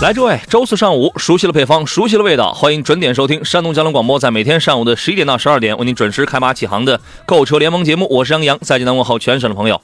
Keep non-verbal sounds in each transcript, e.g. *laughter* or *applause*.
来，诸位，周四上午，熟悉的配方，熟悉的味道，欢迎准点收听山东交通广播，在每天上午的十一点到十二点，为您准时开马启航的购车联盟节目。我是杨洋，在济南问候全省的朋友。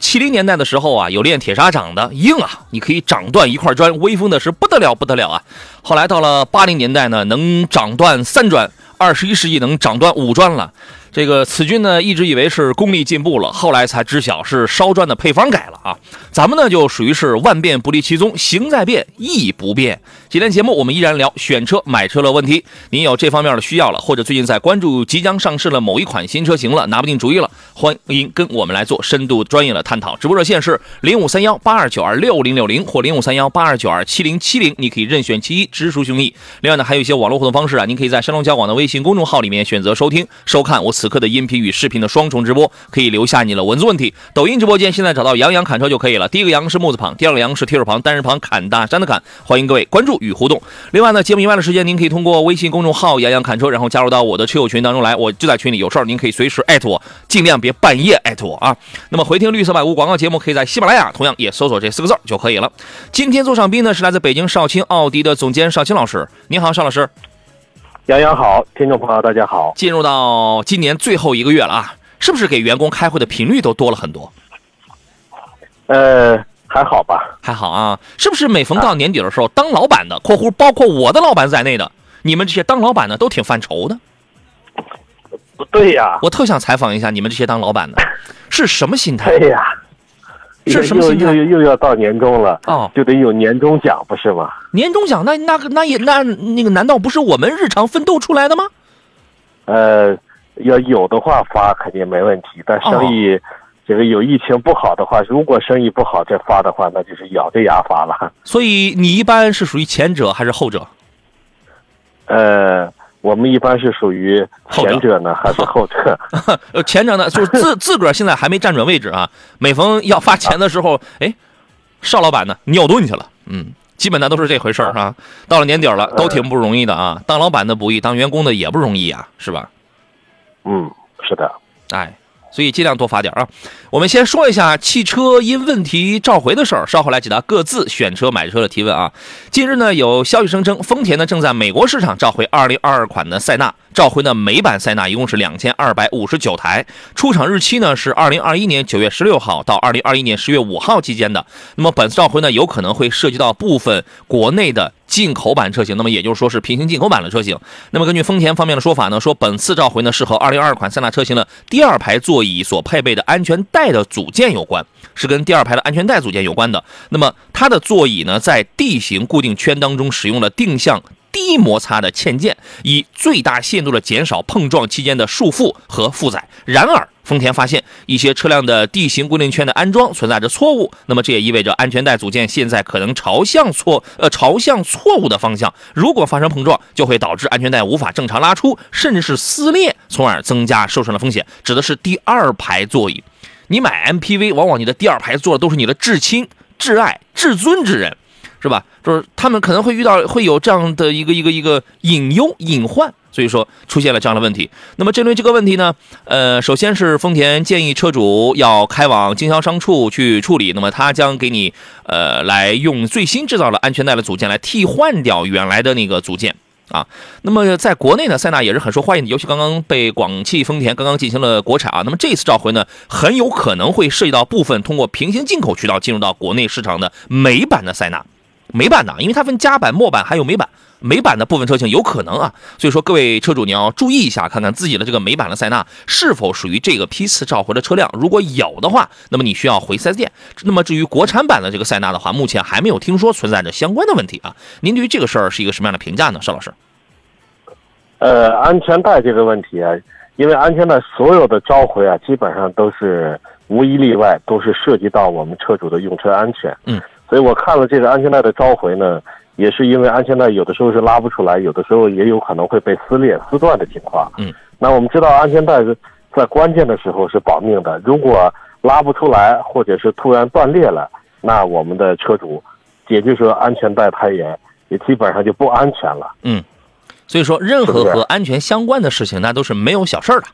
七零年代的时候啊，有练铁砂掌的，硬啊，你可以掌断一块砖，威风的是不得了，不得了啊。后来到了八零年代呢，能掌断三砖，二十一世纪能掌断五砖了。这个此君呢，一直以为是功力进步了，后来才知晓是烧砖的配方改了啊。咱们呢就属于是万变不离其宗，形在变，意不变。今天节目我们依然聊选车买车的问题，您有这方面的需要了，或者最近在关注即将上市的某一款新车型了，拿不定主意了，欢迎跟我们来做深度专业的探讨。直播热线是零五三幺八二九二六零六零或零五三幺八二九二七零七零，你可以任选其一，直抒胸臆。另外呢，还有一些网络互动方式啊，您可以在山东交广的微信公众号里面选择收听、收看我此刻的音频与视频的双重直播，可以留下你的文字问题。抖音直播间现在找到杨洋侃车就可以了，第一个杨是木字旁，第二个杨是提手旁，单人旁侃大山的侃，欢迎各位关注与互动。另外呢，节目以外的时间，您可以通过微信公众号“杨洋侃车”，然后加入到我的车友群当中来，我就在群里，有事儿您可以随时艾特我，尽量别半夜艾特我啊。那么回听绿色百物广告节目，可以在喜马拉雅同样也搜索这四个字就可以了。今天做上宾呢是来自北京少卿奥迪的总监少卿老师，您好，邵老师。杨洋好，听众朋友大家好。进入到今年最后一个月了啊，是不是给员工开会的频率都多了很多？呃，还好吧，还好啊。是不是每逢到年底的时候，当老板的（括弧包括我的老板在内的），你们这些当老板的都挺犯愁的？不对呀，我特想采访一下你们这些当老板的，*laughs* 是什么心态？对呀，是什么心态又又又要到年终了，哦，就得有年终奖，不是吗？年终奖那那个那也那那个难道不是我们日常奋斗出来的吗？呃，要有的话发肯定没问题，但生意这个有疫情不好的话，如果生意不好再发的话，那就是咬着牙发了。所以你一般是属于前者还是后者？呃，我们一般是属于前者呢，还是后者？*laughs* 呃，前者呢，就是自自个儿现在还没站准位置啊。每逢要发钱的时候，*laughs* 哎，邵老板呢尿遁去了，嗯，基本上都是这回事儿啊。到了年底了，都挺不容易的啊。当老板的不易，当员工的也不容易啊，是吧？嗯，是的。哎，所以尽量多发点啊。我们先说一下汽车因问题召回的事儿，稍后来解答各自选车买车的提问啊。近日呢，有消息声称，丰田呢正在美国市场召回2022款的塞纳，召回的美版塞纳一共是2259台，出厂日期呢是2021年9月16号到2021年10月5号期间的。那么本次召回呢，有可能会涉及到部分国内的进口版车型，那么也就是说是平行进口版的车型。那么根据丰田方面的说法呢，说本次召回呢是和2022款塞纳车型的第二排座椅所配备的安全带的组件有关，是跟第二排的安全带组件有关的。那么它的座椅呢，在地形固定圈当中使用了定向低摩擦的嵌件，以最大限度的减少碰撞期间的束缚和负载。然而，丰田发现一些车辆的地形固定圈的安装存在着错误，那么这也意味着安全带组件现在可能朝向错呃朝向错误的方向。如果发生碰撞，就会导致安全带无法正常拉出，甚至是撕裂，从而增加受伤的风险。指的是第二排座椅。你买 MPV，往往你的第二排坐的都是你的至亲、挚爱、至尊之人，是吧？就是他们可能会遇到会有这样的一个一个一个隐忧隐患，所以说出现了这样的问题。那么针对这个问题呢，呃，首先是丰田建议车主要开往经销商处去处理，那么他将给你呃来用最新制造的安全带的组件来替换掉原来的那个组件。啊，那么在国内呢，塞纳也是很受欢迎的，尤其刚刚被广汽丰田刚刚进行了国产啊。那么这次召回呢，很有可能会涉及到部分通过平行进口渠道进入到国内市场的美版的塞纳，美版的，因为它分加版、末版还有美版，美版的部分车型有可能啊。所以说各位车主你要注意一下，看看自己的这个美版的塞纳是否属于这个批次召回的车辆，如果有的话，那么你需要回 4S 店。那么至于国产版的这个塞纳的话，目前还没有听说存在着相关的问题啊。您对于这个事儿是一个什么样的评价呢，邵老师？呃，安全带这个问题啊，因为安全带所有的召回啊，基本上都是无一例外都是涉及到我们车主的用车安全。嗯，所以我看了这个安全带的召回呢，也是因为安全带有的时候是拉不出来，有的时候也有可能会被撕裂、撕断的情况。嗯，那我们知道安全带在关键的时候是保命的，如果拉不出来或者是突然断裂了，那我们的车主，也就是说安全带太严也基本上就不安全了。嗯，所以说任何和安全相关的事情，那都是没有小事儿的，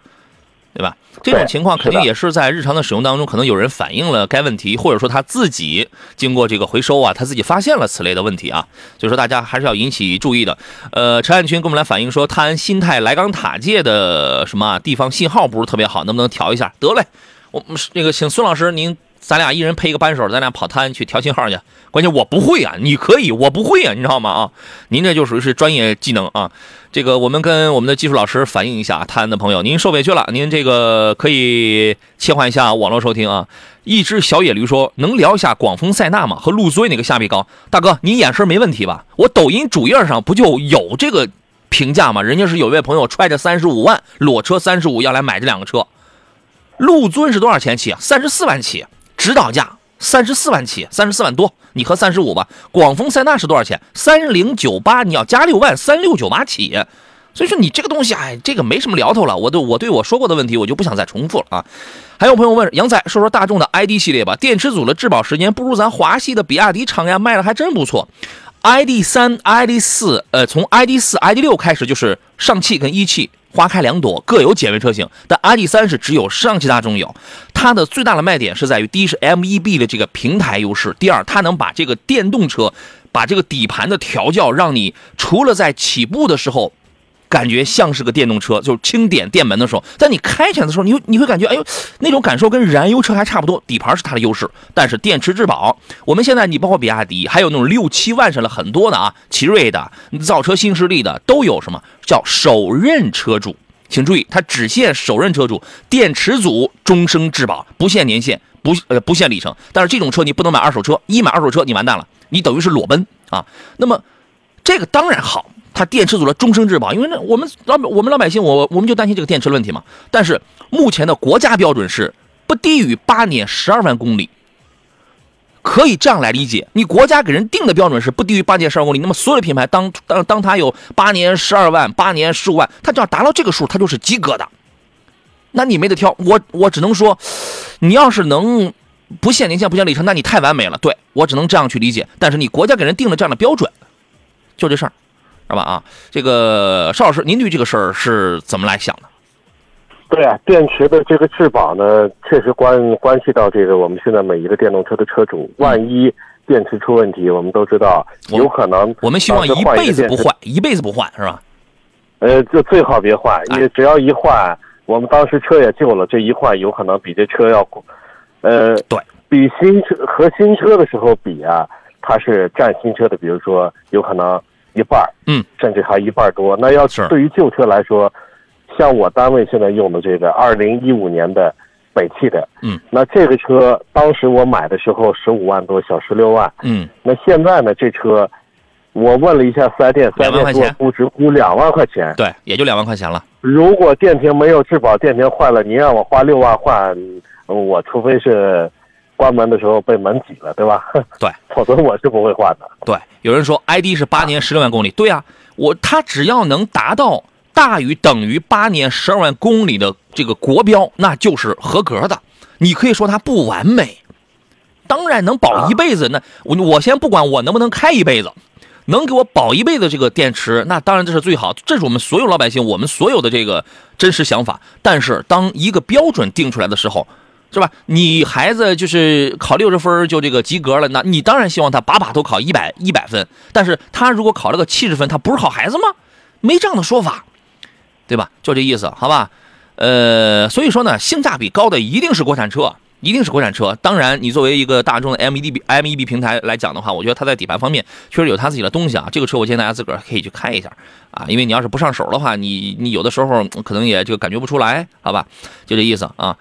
对吧？这种情况肯定也是在日常的使用当中，可能有人反映了该问题，或者说他自己经过这个回收啊，他自己发现了此类的问题啊，所以说大家还是要引起注意的。呃，陈汉群给我们来反映说，泰安新泰莱港塔界的什么啊地方信号不是特别好，能不能调一下？得嘞，我们那个请孙老师您。咱俩一人配一个扳手，咱俩跑滩去调信号去。关键我不会啊，你可以，我不会啊，你知道吗？啊，您这就属于是专业技能啊。这个我们跟我们的技术老师反映一下，泰安的朋友，您受委屈了，您这个可以切换一下网络收听啊。一只小野驴说：“能聊一下广丰塞纳吗？和陆尊哪个下比高？”大哥，您眼神没问题吧？我抖音主页上不就有这个评价吗？人家是有位朋友揣着三十五万裸车三十五要来买这两个车，陆尊是多少钱起？三十四万起，指导价三十四万起，三十四万多，你合三十五吧。广丰塞纳是多少钱？三零九八，你要加六万，三六九八起。所以说你这个东西，哎，这个没什么聊头了。我对我对我说过的问题，我就不想再重复了啊。还有朋友问杨仔，说说大众的 ID 系列吧，电池组的质保时间不如咱华系的比亚迪长呀，卖的还真不错。ID 三、ID 四，呃，从 ID 四、ID 六开始就是上汽跟一汽花开两朵，各有简约车型。但 ID.3 是只有上汽大众有，它的最大的卖点是在于，第一是 MEB 的这个平台优势，第二它能把这个电动车，把这个底盘的调教，让你除了在起步的时候。感觉像是个电动车，就是轻点电门的时候，在你开起来的时候，你你会感觉，哎呦，那种感受跟燃油车还差不多。底盘是它的优势，但是电池质保，我们现在你包括比亚迪，还有那种六七万上了很多的啊，奇瑞的、造车新势力的都有什么叫首任车主，请注意，它只限首任车主，电池组终生质保，不限年限，不呃不限里程。但是这种车你不能买二手车，一买二手车你完蛋了，你等于是裸奔啊。那么这个当然好。它电池组的终身质保，因为那，我们老我们老百姓，我我们就担心这个电池的问题嘛。但是目前的国家标准是不低于八年十二万公里，可以这样来理解。你国家给人定的标准是不低于八年十二公里，那么所有的品牌当当当它有八年十二万、八年十五万，它只要达到这个数，它就是及格的。那你没得挑，我我只能说，你要是能不限年限、不限里程，那你太完美了。对我只能这样去理解。但是你国家给人定了这样的标准，就这事儿。是吧？啊，这个邵老师，您对这个事儿是怎么来想的？对啊，电池的这个质保呢，确实关关系到这个我们现在每一个电动车的车主，万一电池出问题，我们都知道有可能。我们希望一辈子不换，一辈子不换，是吧？呃，就最好别换，因为只要一换，我们当时车也旧了，这一换有可能比这车要，呃，对，比新车和新车的时候比啊，它是占新车的，比如说有可能。一半儿嗯，甚至还一半多。那要对于旧车来说，像我单位现在用的这个二零一五年的北汽的，嗯，那这个车当时我买的时候十五万多，小十六万，嗯，那现在呢，这车我问了一下四 S 店，四 S 店给我估值估两万块钱，对，也就两万块钱了。如果电瓶没有质保，电瓶坏了，你让我花六万换，我除非是。关门的时候被门挤了，对吧？*laughs* 对，*laughs* 否则我是不会换的。对，有人说 ID 是八年十六万公里，对啊，我它只要能达到大于等于八年十二万公里的这个国标，那就是合格的。你可以说它不完美，当然能保一辈子。那我我先不管我能不能开一辈子，能给我保一辈子这个电池，那当然这是最好。这是我们所有老百姓，我们所有的这个真实想法。但是当一个标准定出来的时候。是吧？你孩子就是考六十分就这个及格了，那你当然希望他把把都考一百一百分。但是他如果考了个七十分，他不是好孩子吗？没这样的说法，对吧？就这意思，好吧？呃，所以说呢，性价比高的一定是国产车，一定是国产车。当然，你作为一个大众的 MEB MEB 平台来讲的话，我觉得它在底盘方面确实有它自己的东西啊。这个车我建议大家自个儿可以去开一下啊，因为你要是不上手的话，你你有的时候可能也就感觉不出来，好吧？就这意思啊。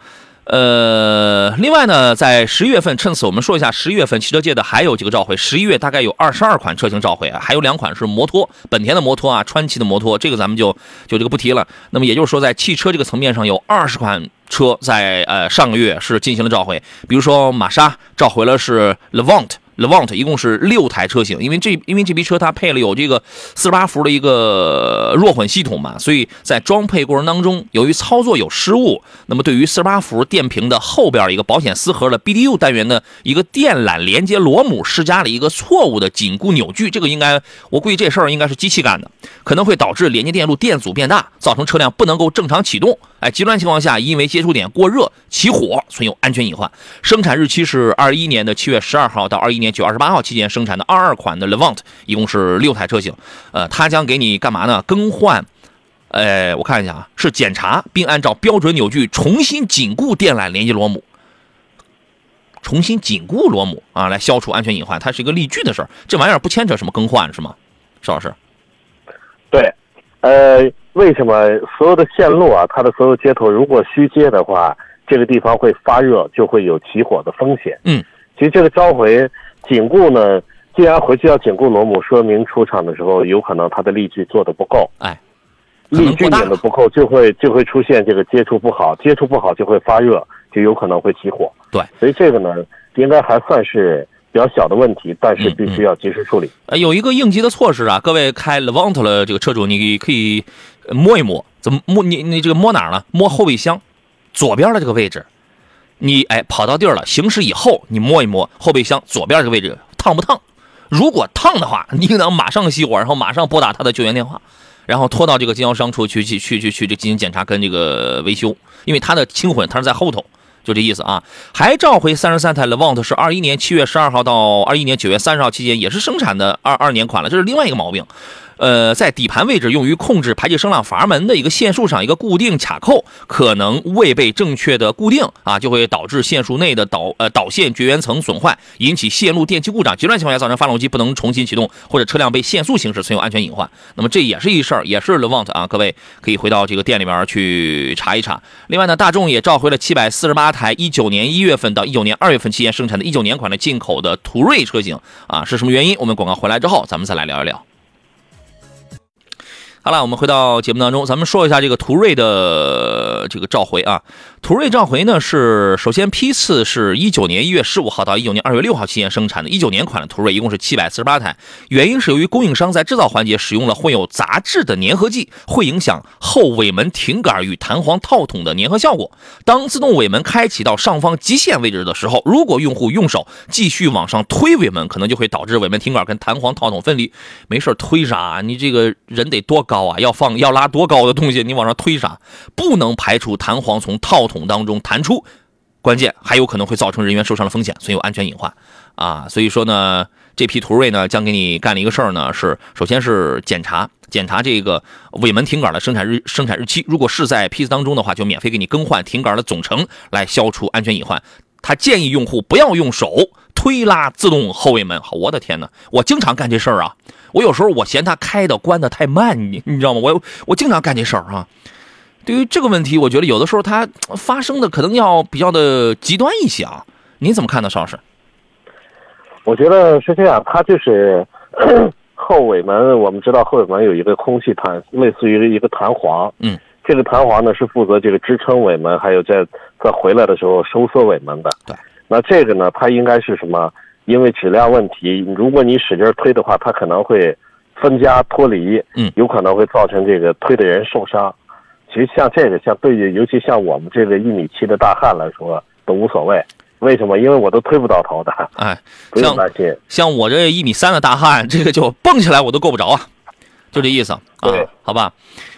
呃，另外呢，在十一月份，趁此我们说一下十一月份汽车界的还有几个召回。十一月大概有二十二款车型召回啊，还有两款是摩托，本田的摩托啊，川崎的摩托，这个咱们就就这个不提了。那么也就是说，在汽车这个层面上，有二十款车在呃上个月是进行了召回。比如说玛莎召回了是 Levant，Levante 一共是六台车型，因为这因为这批车它配了有这个四十八伏的一个弱混系统嘛，所以在装配过程当中，由于操作有失误，那么对于四十八伏电瓶的后边一个保险丝盒的 BDU 单元的一个电缆连接螺母施加了一个错误的紧固扭矩，这个应该我估计这事儿应该是机器干的，可能会导致连接电路电阻变大，造成车辆不能够正常启动。哎，极端情况下因为接触点过热起火，存有安全隐患。生产日期是二一年的七月十二号到二一年九月二十八号期间生产的二二款的 Levant，一共是六台车型。呃，它将给你干嘛呢？更换，呃，我看一下啊，是检查并按照标准扭矩重新紧固电缆连接螺母，重新紧固螺母啊，来消除安全隐患。它是一个力矩的事儿，这玩意儿不牵扯什么更换是吗？邵老师？对，呃。为什么所有的线路啊，它的所有接头如果虚接的话，这个地方会发热，就会有起火的风险。嗯，其实这个召回紧固呢，既然回去要紧固螺母，说明出厂的时候有可能它的力矩做的不够。哎，力矩拧的不够，就会就会出现这个接触不好，接触不好就会发热，就有可能会起火。对，所以这个呢，应该还算是。比较小的问题，但是必须要及时处理。呃，有一个应急的措施啊，各位开 Levant 的这个车主，你可以摸一摸，怎么摸？你你这个摸哪儿呢？摸后备箱左边的这个位置。你哎跑到地儿了，行驶以后你摸一摸后备箱左边这个位置烫不烫？如果烫的话，你应当马上熄火，然后马上拨打他的救援电话，然后拖到这个经销商处去去去去去这进行检查跟这个维修，因为他的轻混它是在后头。就这意思啊，还召回三十三台 Levant 是二一年七月十二号到二一年九月三十号期间，也是生产的二二年款了，这是另外一个毛病。呃，在底盘位置用于控制排气声浪阀门的一个线束上一个固定卡扣可能未被正确的固定啊，就会导致线束内的导呃导线绝缘层损坏，引起线路电气故障，极端情况下造成发动机不能重新启动，或者车辆被限速行驶，存有安全隐患。那么这也是一事儿，也是 Levant 啊，各位可以回到这个店里边去查一查。另外呢，大众也召回了七百四十八台一九年一月份到一九年二月份期间生产的一九年款的进口的途锐车型啊，是什么原因？我们广告回来之后，咱们再来聊一聊。好了，我们回到节目当中，咱们说一下这个途锐的这个召回啊。途锐召回呢是首先批次是一九年一月十五号到一九年二月六号期间生产的，一九年款的途锐一共是七百四十八台。原因是由于供应商在制造环节使用了混有杂质的粘合剂，会影响后尾门停杆与弹簧套筒的粘合效果。当自动尾门开启到上方极限位置的时候，如果用户用手继续往上推尾门，可能就会导致尾门停杆跟弹簧套筒分离。没事推啥？你这个人得多高啊？要放要拉多高的东西？你往上推啥？不能排除弹簧从套筒。桶当中弹出，关键还有可能会造成人员受伤的风险，存有安全隐患啊！所以说呢，这批途锐呢将给你干了一个事儿呢，是首先是检查检查这个尾门挺杆的生产日生产日期，如果是在批次当中的话，就免费给你更换挺杆的总成，来消除安全隐患。他建议用户不要用手推拉自动后尾门。我的天哪，我经常干这事儿啊！我有时候我嫌它开的关的太慢，你你知道吗？我我经常干这事儿啊。对于这个问题，我觉得有的时候它发生的可能要比较的极端一些啊。您怎么看呢，邵老师？我觉得是这样，它就是 *coughs* 后尾门，我们知道后尾门有一个空气弹，类似于一个弹簧。嗯。这个弹簧呢是负责这个支撑尾门，还有在在回来的时候收缩尾门的。对。那这个呢，它应该是什么？因为质量问题，如果你使劲推的话，它可能会分家脱离。嗯。有可能会造成这个推的人受伤。其实像这个，像对于尤其像我们这个一米七的大汉来说都无所谓，为什么？因为我都推不到头的。哎，不用担心。像我这一米三的大汉，这个就蹦起来我都够不着啊，就这意思啊，好吧。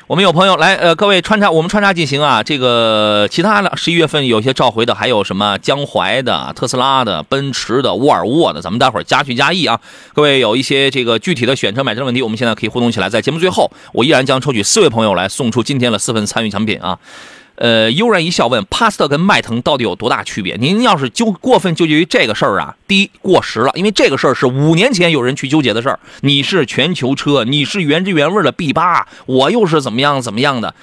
我们有朋友来，呃，各位穿插，我们穿插进行啊。这个其他的十一月份有些召回的，还有什么江淮的、特斯拉的、奔驰的、沃尔沃的，咱们待会儿加去加议啊。各位有一些这个具体的选车买车问题，我们现在可以互动起来。在节目最后，我依然将抽取四位朋友来送出今天的四份参与奖品啊。呃，悠然一笑问：帕萨特跟迈腾到底有多大区别？您要是纠过分纠结于这个事儿啊，第一过时了，因为这个事儿是五年前有人去纠结的事儿。你是全球车，你是原汁原味的 B 八，我又是怎么样怎么样的？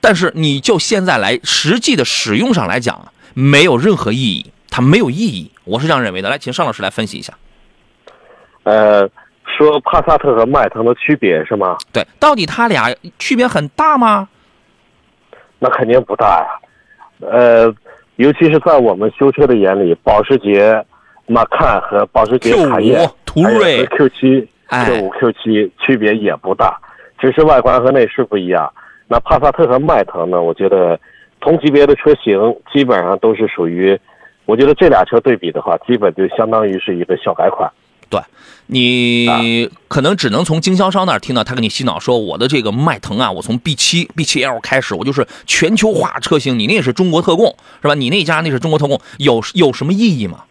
但是你就现在来实际的使用上来讲，没有任何意义，它没有意义，我是这样认为的。来，请尚老师来分析一下。呃，说帕萨特和迈腾的区别是吗？对，到底它俩区别很大吗？那肯定不大呀，呃，尤其是在我们修车的眼里，保时捷，马看和保时捷卡宴五、途锐，Q 七、哎 Q 五、Q 七区别也不大，只是外观和内饰不一样。那帕萨特和迈腾呢？我觉得同级别的车型基本上都是属于，我觉得这俩车对比的话，基本就相当于是一个小改款。你可能只能从经销商那儿听到他给你洗脑说我的这个迈腾啊，我从 B 七 B 七 L 开始，我就是全球化车型，你那也是中国特供是吧？你那家那是中国特供，有有什么意义吗？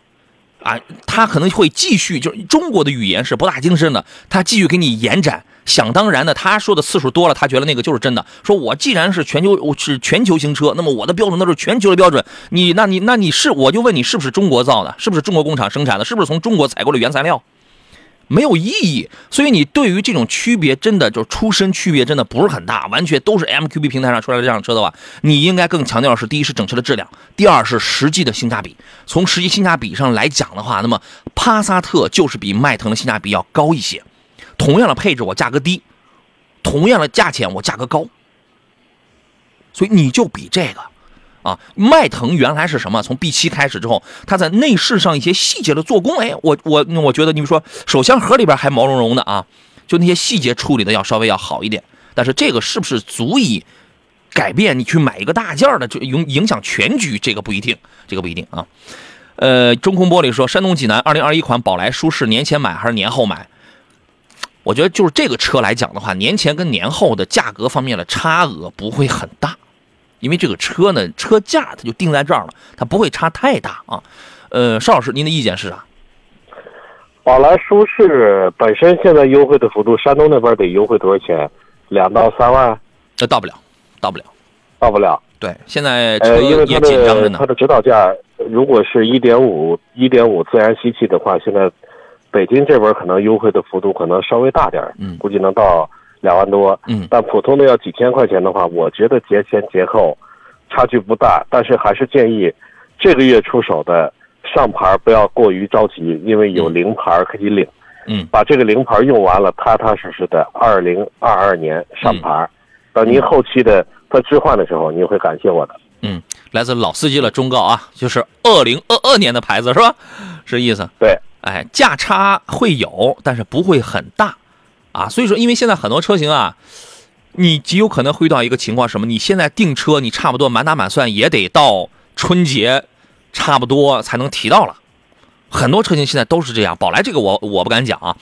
啊，他可能会继续，就是中国的语言是博大精深的，他继续给你延展。想当然的，他说的次数多了，他觉得那个就是真的。说我既然是全球，我是全球型车，那么我的标准都是全球的标准。你那你那你是，我就问你是不是中国造的？是不是中国工厂生产的？是不是从中国采购的原材料？没有意义，所以你对于这种区别真的就出身区别真的不是很大，完全都是 MQB 平台上出来的这辆车的话，你应该更强调的是第一是整车的质量，第二是实际的性价比。从实际性价比上来讲的话，那么帕萨特就是比迈腾的性价比要高一些。同样的配置我价格低，同样的价钱我价格高，所以你就比这个。啊，迈腾原来是什么？从 B 七开始之后，它在内饰上一些细节的做工，哎，我我我觉得，你们说手箱盒里边还毛茸茸的啊，就那些细节处理的要稍微要好一点。但是这个是不是足以改变你去买一个大件的，就影影响全局？这个不一定，这个不一定啊。呃，中空玻璃说，山东济南2021款宝来舒适年前买还是年后买？我觉得就是这个车来讲的话，年前跟年后的价格方面的差额不会很大。因为这个车呢，车价它就定在这儿了，它不会差太大啊。呃，邵老师，您的意见是啥？宝来舒适本身现在优惠的幅度，山东那边得优惠多少钱？两到三万？这到不了，到不了，到不了。对，现在车呃，因为它也紧张着呢的它。的指导价，如果是一点五一点五自然吸气的话，现在北京这边可能优惠的幅度可能稍微大点儿，嗯估计能到两万多。嗯但普通的要几千块钱的话，我觉得节前节后差距不大，但是还是建议这个月出手的上牌不要过于着急，因为有嗯零牌可以领。嗯把这个零牌用完了，踏踏实实的二零二二年上牌，嗯等您后期的它置换的时候，您会感谢我的。嗯，来自老司机了忠告啊，就是二零二二年的牌子是吧？是意思。对，哎，价差会有，但是不会很大啊。所以说，因为现在很多车型啊，你极有可能会遇到一个情况，什么？你现在订车，你差不多满打满算也得到春节差不多才能提到了。很多车型现在都是这样，宝来这个我我不敢讲啊。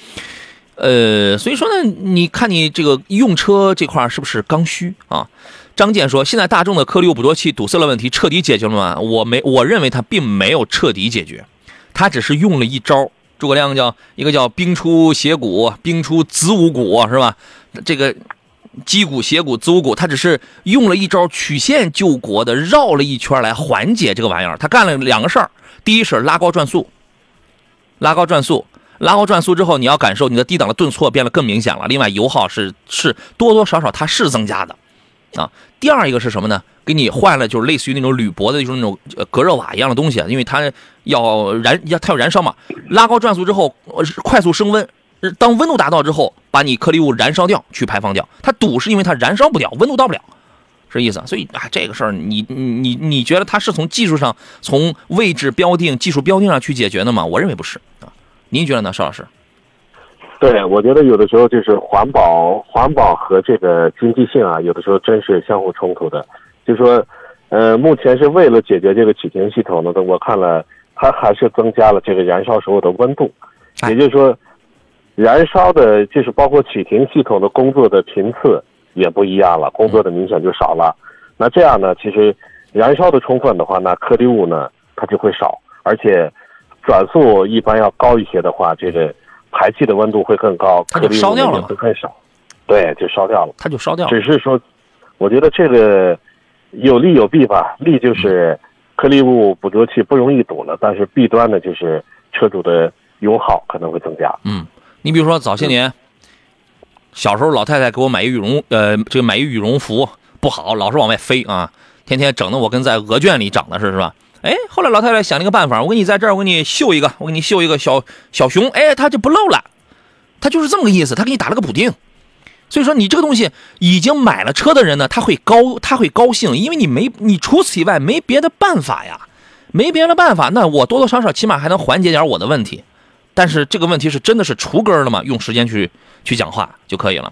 呃，所以说呢，你看你这个用车这块是不是刚需啊？张健说，现在大众的颗粒物捕捉器堵塞了问题，彻底解决了吗？我没，我认为它并没有彻底解决，它只是用了一招。诸葛亮叫一个叫兵出斜谷，兵出子午谷，是吧？这个击鼓、斜谷、子午谷，他只是用了一招曲线救国的，绕了一圈来缓解这个玩意儿。他干了两个事儿，第一是拉高转速，拉高转速，拉高转速之后，你要感受你的低档的顿挫变得更明显了。另外，油耗是是多多少少它是增加的，啊。第二一个是什么呢？给你换了就是类似于那种铝箔的，就是那种隔热瓦一样的东西，因为它要燃要它要燃烧嘛，拉高转速之后，快速升温。当温度达到之后，把你颗粒物燃烧掉，去排放掉。它堵是因为它燃烧不了，温度到不了，是意思。所以啊，这个事儿你你你你觉得它是从技术上、从位置标定、技术标定上去解决的吗？我认为不是啊。您觉得呢，邵老师？对，我觉得有的时候就是环保，环保和这个经济性啊，有的时候真是相互冲突的。就说，呃，目前是为了解决这个启停系统呢，我看了，它还是增加了这个燃烧时候的温度，哎也就是说，燃烧的就是包括启停系统的工作的频次也不一样了，工作的明显就少了。那这样呢，其实燃烧的充分的话，那颗粒物呢它就会少，而且转速一般要高一些的话，这个排气的温度会更高，它就烧掉了嘛会更少。对，就烧掉了。它就烧掉了。只是说，我觉得这个有利有弊吧。利就是颗粒物捕捉器不容易堵了，但是弊端呢就是车主的油耗可能会增加。嗯，你比如说早些年，小时候老太太给我买一羽绒，呃，这个买一羽绒服不好，老是往外飞啊，天天整的我跟在鹅圈里长的是是吧？哎，后来老太太想了一个办法，我给你在这儿，我给你绣一个，我给你绣一个小小熊，哎，它就不漏了，它就是这么个意思，他给你打了个补丁。所以说你这个东西已经买了车的人呢，他会高他会高兴，因为你没你除此以外没别的办法呀。没别的办法，那我多多少少起码还能缓解点我的问题。但是这个问题是真的是除根了吗？用时间去去讲话就可以了。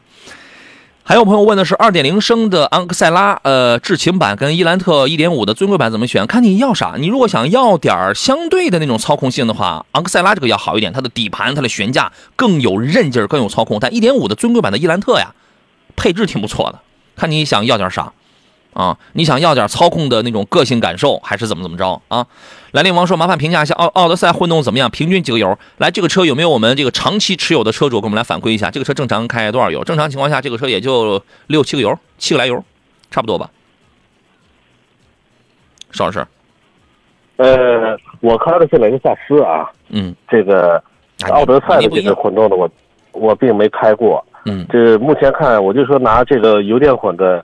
还有朋友问的是二点零升的昂克赛拉，呃，智擎版跟伊兰特一点五的尊贵版怎么选？看你要啥。你如果想要点相对的那种操控性的话，昂克赛拉这个要好一点，它的底盘、它的悬架更有韧劲儿，更有操控。但一点五的尊贵版的伊兰特呀，配置挺不错的。看你想要点啥。啊，你想要点操控的那种个性感受，还是怎么怎么着啊？兰陵王说：“麻烦评价一下奥奥德赛混动怎么样？平均几个油？来，这个车有没有我们这个长期持有的车主给我们来反馈一下？这个车正常开多少油？正常情况下，这个车也就六七个油，七个来油，差不多吧？”邵老师，呃，我开的是雷克萨斯啊，嗯，这个奥德赛的这个混动的我我并没开过，嗯，这目前看我就说拿这个油电混的。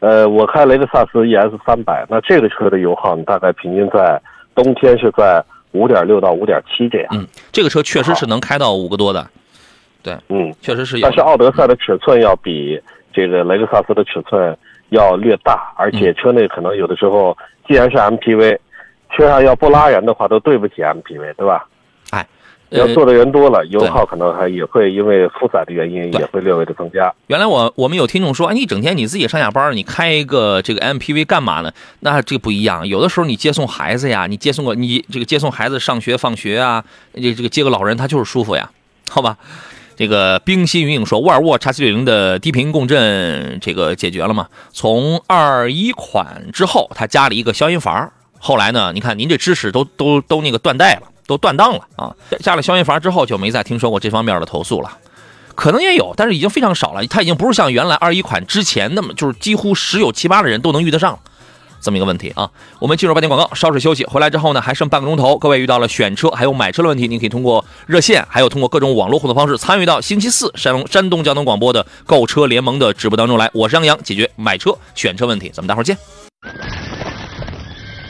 呃，我开雷克萨斯 ES 三百，那这个车的油耗大概平均在冬天是在五点六到五点七这样。嗯，这个车确实是能开到五个多的。对，嗯，确实是。但是奥德赛的尺寸要比这个雷克萨斯的尺寸要略大，而且车内可能有的时候，既然是 MPV，车上要不拉人的话，都对不起 MPV，对吧？要坐的人多了，油耗可能还也会因为负载的原因也会略微的增加。原来我我们有听众说，哎，你整天你自己上下班，你开一个这个 MPV 干嘛呢？那这个不一样，有的时候你接送孩子呀，你接送个你这个接送孩子上学放学啊，这这个接个老人他就是舒服呀，好吧？这个冰心云影说，沃尔沃 X660 的低频共振这个解决了吗？从二一款之后，它加了一个消音阀，后来呢，你看您这知识都都都那个断代了。都断档了啊！下了消音阀之后，就没再听说过这方面的投诉了。可能也有，但是已经非常少了。它已经不是像原来二一款之前那么，就是几乎十有七八的人都能遇得上这么一个问题啊。我们进入半点广告，稍事休息。回来之后呢，还剩半个钟头。各位遇到了选车还有买车的问题，您可以通过热线，还有通过各种网络互动方式参与到星期四山东山东交通广播的购车联盟的直播当中来。我是杨洋，解决买车选车问题，咱们待会儿见。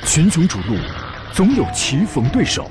群雄逐鹿，总有棋逢对手。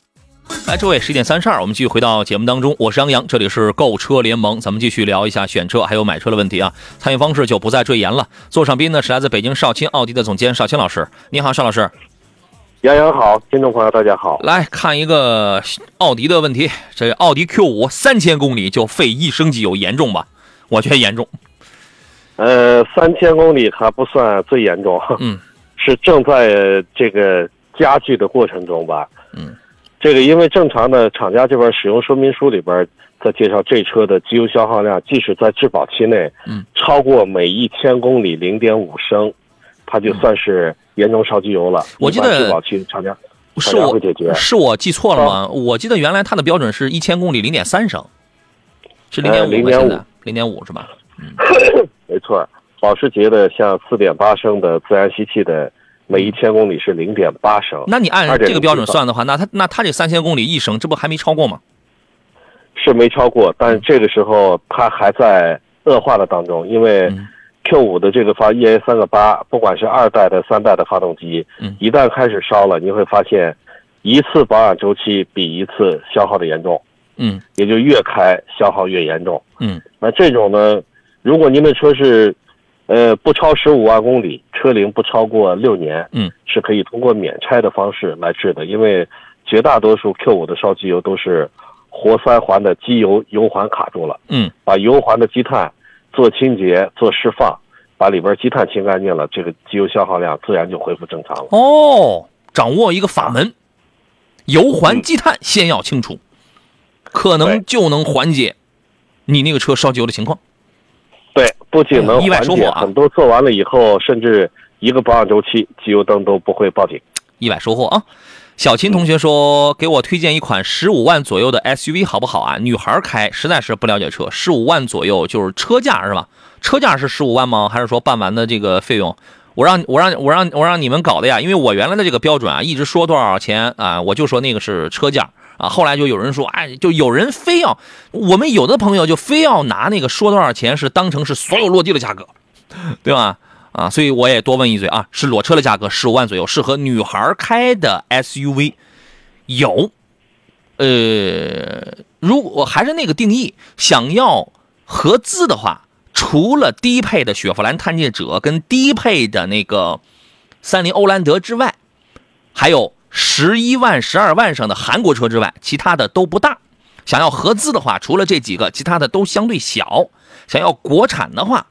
来，诸位，十一点三十二，我们继续回到节目当中。我是杨洋，这里是购车联盟，咱们继续聊一下选车还有买车的问题啊。参与方式就不再赘言了。座上宾呢是来自北京少卿奥迪的总监少卿老师，你好，邵老师。杨洋好，听众朋友大家好。来看一个奥迪的问题，这奥迪 Q 五三千公里就费一升机油，严重吧？我觉得严重。呃，三千公里还不算最严重，嗯，*laughs* 是正在这个加剧的过程中吧？嗯。这个因为正常的厂家这边使用说明书里边在介绍这车的机油消耗量，即使在质保期内，嗯，超过每一千公里零点五升，它就算是严重烧机油了。我记得质保期厂家是我会解决，是我记错了吗？我记得原来它的标准是一千公里零点三升，是零点五吗？现在零点五是吧？嗯，*coughs* 没错，保时捷的像四点八升的自然吸气的。每一千公里是零点八升，那你按这个标准算的话，那它那它这三千公里一升，这不还没超过吗？是没超过，但是这个时候它还在恶化的当中，因为 Q 五的这个发 EA 三个八，不管是二代的、三代的发动机，一旦开始烧了，你会发现一次保养周期比一次消耗的严重，嗯，也就越开消耗越严重，嗯，那这种呢，如果您的车是。呃，不超十五万公里，车龄不超过六年，嗯，是可以通过免拆的方式来治的。因为绝大多数 Q 五的烧机油都是活塞环的机油油环卡住了，嗯，把油环的积碳做清洁、做释放，把里边积碳清干净了，这个机油消耗量自然就恢复正常了。哦，掌握一个法门，油环积碳先要清除，可能就能缓解你那个车烧机油的情况。对，不仅能缓解，很多做完了以后，甚至一个保养周期，机油灯都不会报警。意外收获啊！小秦同学说：“给我推荐一款十五万左右的 SUV 好不好啊？女孩开，实在是不了解车。十五万左右就是车价是吧？车价是十五万吗？还是说办完的这个费用？我让我让我让我让你们搞的呀！因为我原来的这个标准啊，一直说多少钱啊，我就说那个是车价。”啊。后来就有人说，哎，就有人非要我们有的朋友就非要拿那个说多少钱是当成是所有落地的价格，对吧？啊，所以我也多问一嘴啊，是裸车的价格十五万左右，适合女孩开的 SUV 有，呃，如果还是那个定义，想要合资的话，除了低配的雪佛兰探界者跟低配的那个三菱欧蓝德之外，还有十一万、十二万上的韩国车之外，其他的都不大。想要合资的话，除了这几个，其他的都相对小。想要国产的话，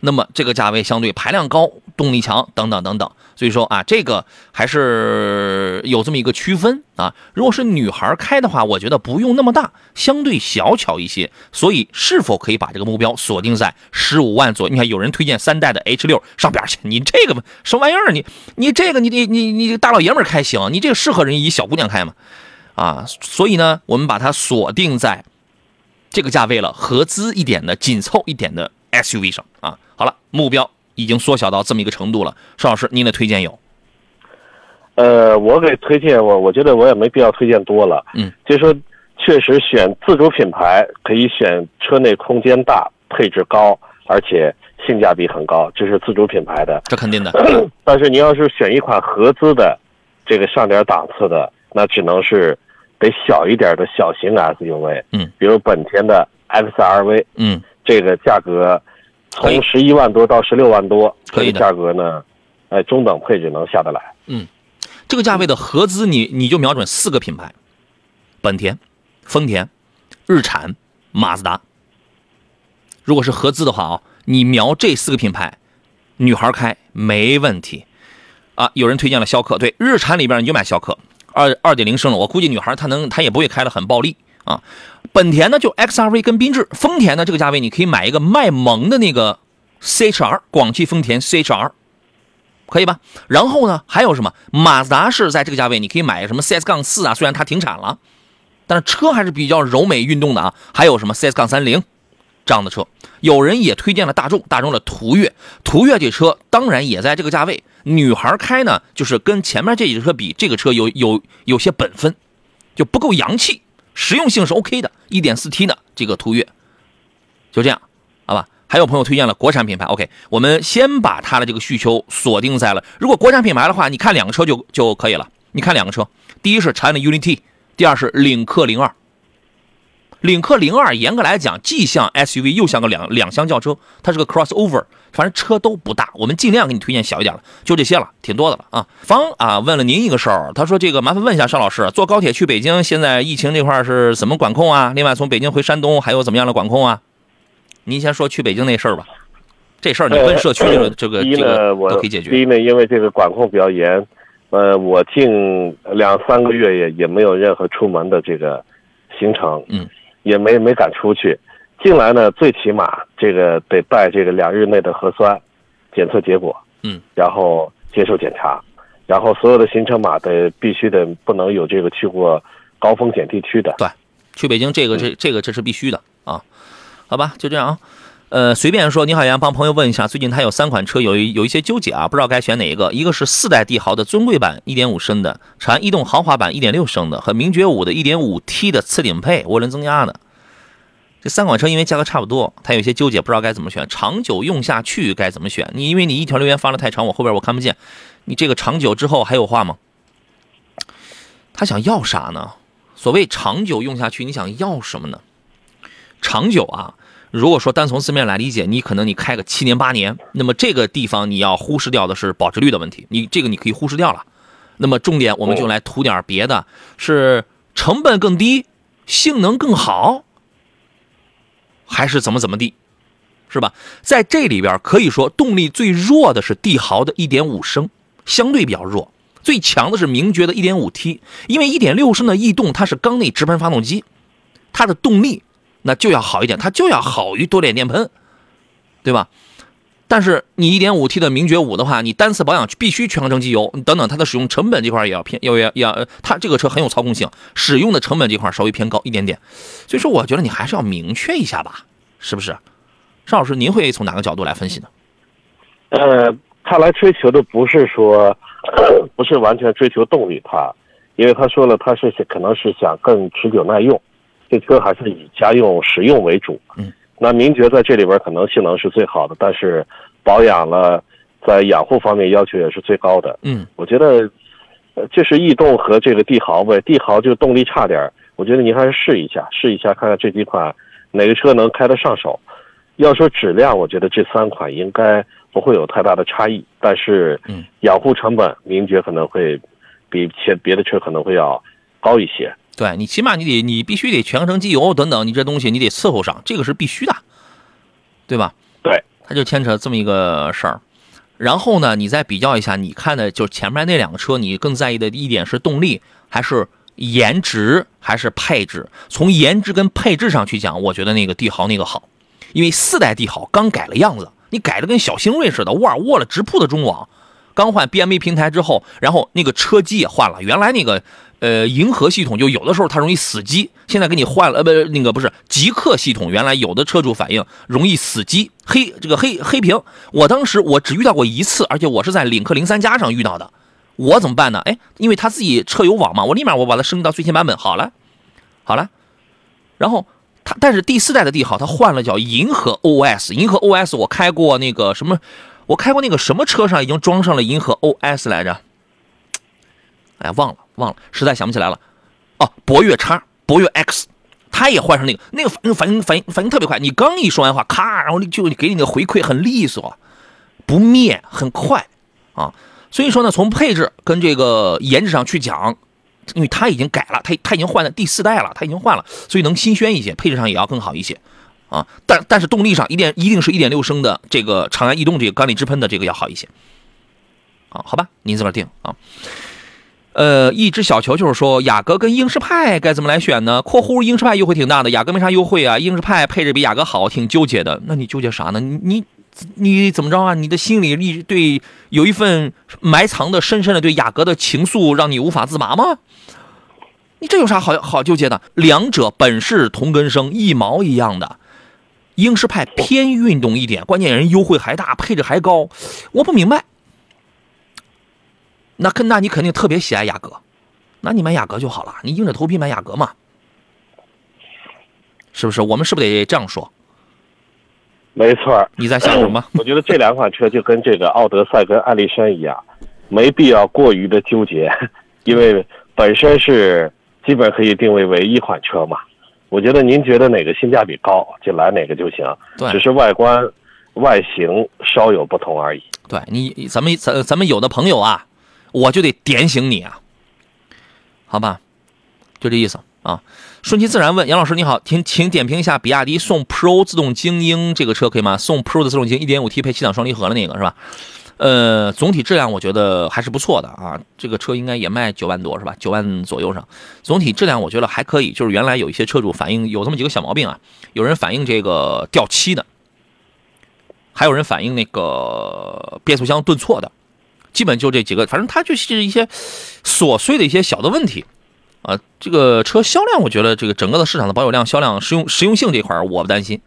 那么这个价位相对排量高、动力强等等等等。所以说啊，这个还是有这么一个区分啊。如果是女孩开的话，我觉得不用那么大，相对小巧一些。所以是否可以把这个目标锁定在十五万左右？你看有人推荐三代的 H 六 *laughs* 上边去，你这个什么玩意儿？你你这个你你你你大老爷们开行，你这个适合人一小姑娘开吗？啊，所以呢，我们把它锁定在这个价位了，合资一点的、紧凑一点的 SUV 上啊。好了，目标已经缩小到这么一个程度了。邵老师，您的推荐有？呃，我给推荐我，我觉得我也没必要推荐多了。嗯，就说确实选自主品牌可以选车内空间大、配置高，而且性价比很高，这是自主品牌的。这肯定的。*clears throat* 但是你要是选一款合资的，这个上点档次的，那只能是得小一点的小型 SUV。嗯，比如本田的 XRV。嗯，这个价格从十一万多到十六万多，可以的这个价格呢，哎，中等配置能下得来。嗯这个价位的合资你，你就瞄准四个品牌：本田、丰田、日产、马自达。如果是合资的话啊，你瞄这四个品牌，女孩开没问题啊。有人推荐了逍客，对，日产里边你就买逍客，二二点零升了，我估计女孩她能，她也不会开的很暴力啊。本田呢就 XRV 跟缤智，丰田呢这个价位你可以买一个卖萌的那个 CHR，广汽丰田 CHR。可以吧？然后呢，还有什么？马自达是在这个价位，你可以买什么 CS 杠四啊？虽然它停产了，但是车还是比较柔美运动的啊。还有什么 CS 杠三零这样的车？有人也推荐了大众，大众的途岳，途岳这车当然也在这个价位。女孩开呢，就是跟前面这几个车比，这个车有有有些本分，就不够洋气，实用性是 OK 的。一点四 T 的这个途岳，就这样，好吧？还有朋友推荐了国产品牌，OK，我们先把它的这个需求锁定在了，如果国产品牌的话，你看两个车就就可以了。你看两个车，第一是长安的 UNI-T，第二是领克零二。领克零二严格来讲，既像 SUV 又像个两两厢轿车，它是个 crossover，反正车都不大，我们尽量给你推荐小一点的，就这些了，挺多的了啊。方啊问了您一个事儿，他说这个麻烦问一下邵老师，坐高铁去北京，现在疫情这块是怎么管控啊？另外从北京回山东还有怎么样的管控啊？您先说去北京那事儿吧，这事儿你问社区这个 *laughs* 这个这个，我都可以解决。第一呢，因为这个管控比较严，呃，我近两三个月也也没有任何出门的这个行程，嗯，也没没敢出去。进来呢，最起码这个得带这个两日内的核酸检测结果，嗯，然后接受检查，然后所有的行程码得必须得不能有这个去过高风险地区的。对去北京这个嗯这这个这是必须的啊，好吧，就这样啊。呃，随便说，你好，杨帮朋友问一下，最近他有三款车有一有一些纠结啊，不知道该选哪一个。一个是四代帝豪的尊贵版1.5升的，长安逸动豪华版1.6升的，和名爵五的 1.5T 的次顶配涡轮增压的。这三款车因为价格差不多，他有些纠结，不知道该怎么选。长久用下去该怎么选？你因为你一条留言发的太长，我后边我看不见。你这个长久之后还有话吗？他想要啥呢？所谓长久用下去，你想要什么呢？长久啊，如果说单从字面来理解，你可能你开个七年八年，那么这个地方你要忽视掉的是保值率的问题，你这个你可以忽视掉了。那么重点我们就来图点别的，是成本更低，性能更好，还是怎么怎么地，是吧？在这里边可以说动力最弱的是帝豪的1.5升，相对比较弱。最强的是名爵的 1.5T，因为1.6升的逸动它是缸内直喷发动机，它的动力那就要好一点，它就要好于多点电喷，对吧？但是你 1.5T 的名爵五的话，你单次保养必须全合成机油等等，它的使用成本这块也要偏，要要要，它这个车很有操控性，使用的成本这块稍微偏高一点点，所以说我觉得你还是要明确一下吧，是不是？邵老师，您会从哪个角度来分析呢？呃，他来追求的不是说，*coughs* 不是完全追求动力，他因为他说了他是可能是想更持久耐用，这车还是以家用实用为主。嗯，那名爵在这里边可能性能是最好的，但是保养了，在养护方面要求也是最高的。嗯，我觉得，呃，就是逸动和这个帝豪呗，帝豪就动力差点儿，我觉得您还是试一下，试一下看看这几款哪个车能开得上手。要说质量，我觉得这三款应该不会有太大的差异，但是嗯，养护成本名爵可能会比前别的车可能会要高一些。对你起码你得你必须得全程机油等等，你这东西你得伺候上，这个是必须的，对吧？对，它就牵扯这么一个事儿。然后呢，你再比较一下，你看的就前面那两个车，你更在意的一点是动力还是颜值还是配置？从颜值跟配置上去讲，我觉得那个帝豪那个好，因为四代帝豪刚改了样子，你改的跟小星瑞似的，沃尔沃了直瀑的中网，刚换 BMA 平台之后，然后那个车机也换了，原来那个呃银河系统就有的时候它容易死机，现在给你换了，呃不那个不是极客系统，原来有的车主反映容易死机，黑这个黑黑屏，我当时我只遇到过一次，而且我是在领克零三加上遇到的，我怎么办呢？哎，因为他自己车有网嘛，我立马我把它升级到最新版本，好了，好了，然后。它但是第四代的帝豪，它换了叫银河 OS，银河 OS 我开过那个什么，我开过那个什么车上已经装上了银河 OS 来着，哎呀忘了忘了，实在想不起来了。哦，博越叉，博越 X，它也换上那个，那个反应反应反应反应特别快，你刚一说完话，咔，然后就给你的回馈很利索，不灭，很快啊。所以说呢，从配置跟这个颜值上去讲。因为它已经改了，它它已经换了第四代了，它已经换了，所以能新鲜一些，配置上也要更好一些，啊，但但是动力上一点一定是一点六升的这个长安逸动这个缸里直喷的这个要好一些，啊，好吧，您自个儿定啊。呃，一只小球就是说雅阁跟英仕派该怎么来选呢？（括弧英仕派优惠挺大的，雅阁没啥优惠啊，英仕派配置比雅阁好，挺纠结的。那你纠结啥呢？你你你怎么着啊？你的心里一直对有一份埋藏的深深的对雅阁的情愫，让你无法自拔吗？你这有啥好好纠结的？两者本是同根生，一毛一样的。英仕派偏运动一点，关键人优惠还大，配置还高，我不明白。那肯，那你肯定特别喜爱雅阁，那你买雅阁就好了，你硬着头皮买雅阁嘛，是不是？我们是不是得这样说？没错。你在想什么？*clears throat* 我觉得这两款车就跟这个奥德赛跟艾力绅一样，没必要过于的纠结，*laughs* 因为本身是。基本可以定位为一款车嘛，我觉得您觉得哪个性价比高，就来哪个就行，对，只是外观、外形稍有不同而已。对你，咱们咱咱们有的朋友啊，我就得点醒你啊，好吧，就这意思啊。顺其自然问杨老师你好，请请点评一下比亚迪宋 Pro 自动精英这个车可以吗？宋 Pro 的自动精英 1.5T 配七档双离合的那个是吧？呃，总体质量我觉得还是不错的啊，这个车应该也卖九万多是吧？九万左右上，总体质量我觉得还可以。就是原来有一些车主反映有这么几个小毛病啊，有人反映这个掉漆的，还有人反映那个变速箱顿挫的，基本就这几个，反正它就是一些琐碎的一些小的问题啊。这个车销量，我觉得这个整个的市场的保有量、销量、实用实用性这块我不担心，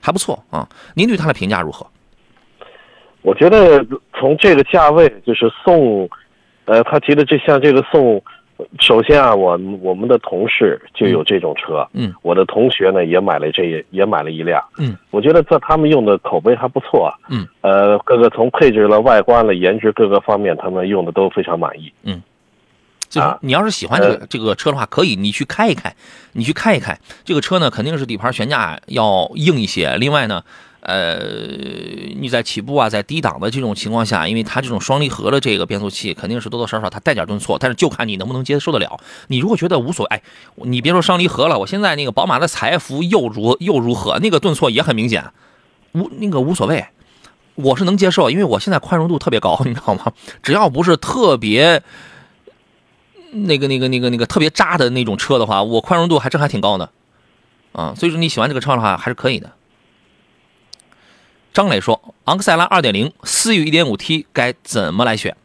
还不错啊。您对它的评价如何？我觉得从这个价位，就是送，呃，他提的这像这个送，首先啊，我我们的同事就有这种车，嗯，我的同学呢也买了这也买了一辆，嗯，我觉得在他们用的口碑还不错，嗯，呃，各个从配置了、外观了、颜值各个方面，他们用的都非常满意，嗯，就是你要是喜欢这个这个车的话，可以你去开一开，你去开一开。这个车呢，肯定是底盘悬架要硬一些，另外呢。呃，你在起步啊，在低档的这种情况下，因为它这种双离合的这个变速器，肯定是多多少少它带点顿挫，但是就看你能不能接受得了。你如果觉得无所谓，哎，你别说双离合了，我现在那个宝马的财富又如又如何？那个顿挫也很明显，无那个无所谓，我是能接受，因为我现在宽容度特别高，你知道吗？只要不是特别那个那个那个那个特别渣的那种车的话，我宽容度还真还挺高的，啊，所以说你喜欢这个车的话，还是可以的。张磊说：“昂克赛拉2.0思域 1.5T 该怎么来选？”